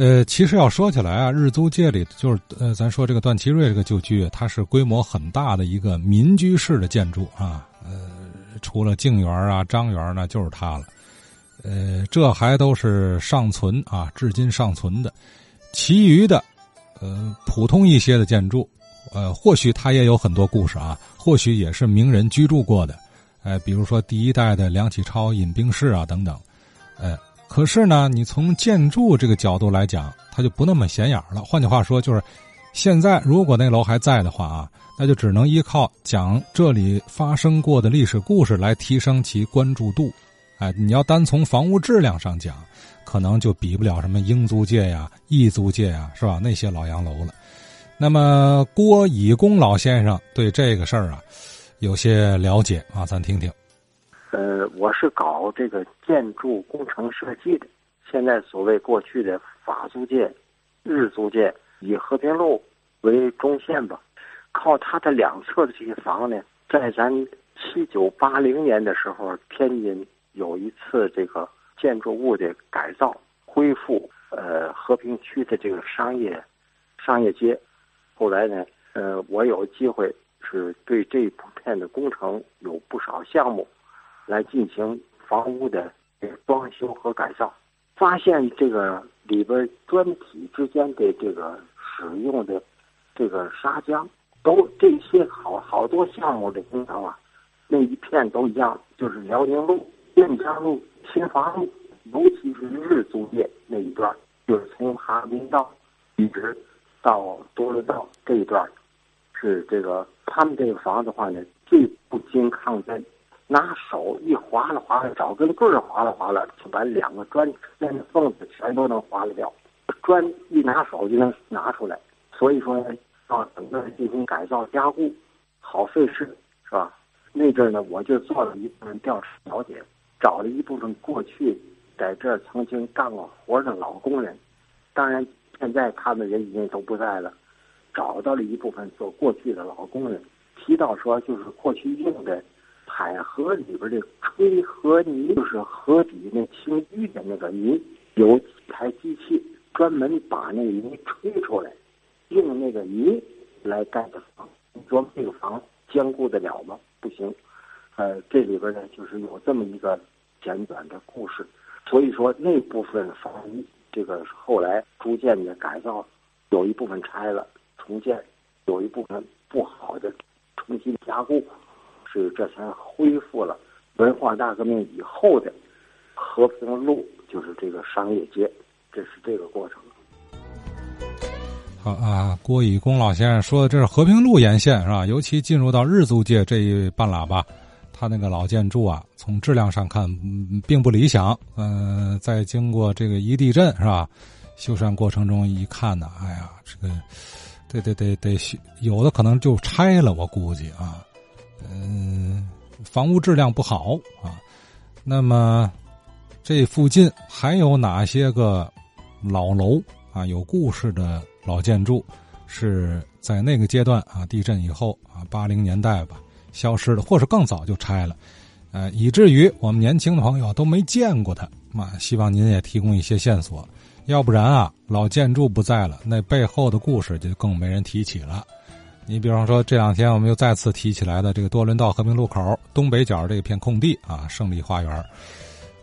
呃，其实要说起来啊，日租界里就是呃，咱说这个段祺瑞这个旧居，它是规模很大的一个民居式的建筑啊。呃，除了静园啊、张园呢，就是它了。呃，这还都是尚存啊，至今尚存的。其余的，呃，普通一些的建筑，呃，或许它也有很多故事啊，或许也是名人居住过的。哎，比如说第一代的梁启超饮冰室啊，等等。呃，可是呢，你从建筑这个角度来讲，它就不那么显眼了。换句话说，就是现在如果那楼还在的话啊，那就只能依靠讲这里发生过的历史故事来提升其关注度。哎，你要单从房屋质量上讲，可能就比不了什么英租界呀、义租界呀，是吧？那些老洋楼了。那么郭以公老先生对这个事儿啊，有些了解啊，咱听听。呃，我是搞这个建筑工程设计的。现在所谓过去的法租界、日租界，以和平路为中线吧。靠它的两侧的这些房呢，在咱七九八零年的时候，天津有一次这个建筑物的改造、恢复，呃，和平区的这个商业商业街。后来呢，呃，我有机会是对这一片的工程有不少项目。来进行房屋的装修和改造，发现这个里边砖体之间的这个使用的这个砂浆，都这些好好多项目的工程啊，那一片都一样，就是辽宁路、燕江路、新华路，尤其是日租界那一段，就是从哈尔滨道一直到多伦道这一段，是这个他们这个房子的话呢，最不经抗震。拿手一划拉划拉，找根棍儿划拉划拉，就把两个砖之间的缝子全都能划拉掉。砖一拿手就能拿出来，所以说要整个进行改造加固，好费事，是吧？那阵儿呢，我就做了一部分调查了解，找了一部分过去在这儿曾经干过活的老工人，当然现在他们人已经都不在了，找到了一部分做过去的老工人，提到说就是过去用的。海河里边的吹河泥，就是河底那清淤的那个泥，有几台机器专门把那个泥吹出来，用那个泥来盖的房。你说这个房坚固得了吗？不行。呃，这里边呢，就是有这么一个简短的故事。所以说那部分房屋，这个后来逐渐的改造，有一部分拆了重建，有一部分不好的重新加固。是这才恢复了文化大革命以后的和平路，就是这个商业街，这是这个过程。好啊，郭以公老先生说的这是和平路沿线是吧？尤其进入到日租界这一半喇叭，他那个老建筑啊，从质量上看并不理想。嗯，在经过这个一地震是吧？修缮过程中一看呢，哎呀，这个得得得得，有的可能就拆了，我估计啊。嗯，房屋质量不好啊。那么，这附近还有哪些个老楼啊？有故事的老建筑，是在那个阶段啊，地震以后啊，八零年代吧，消失的，或是更早就拆了，呃，以至于我们年轻的朋友都没见过它。嘛，希望您也提供一些线索，要不然啊，老建筑不在了，那背后的故事就更没人提起了。你比方说，这两天我们又再次提起来的这个多伦道和平路口东北角这片空地啊，胜利花园。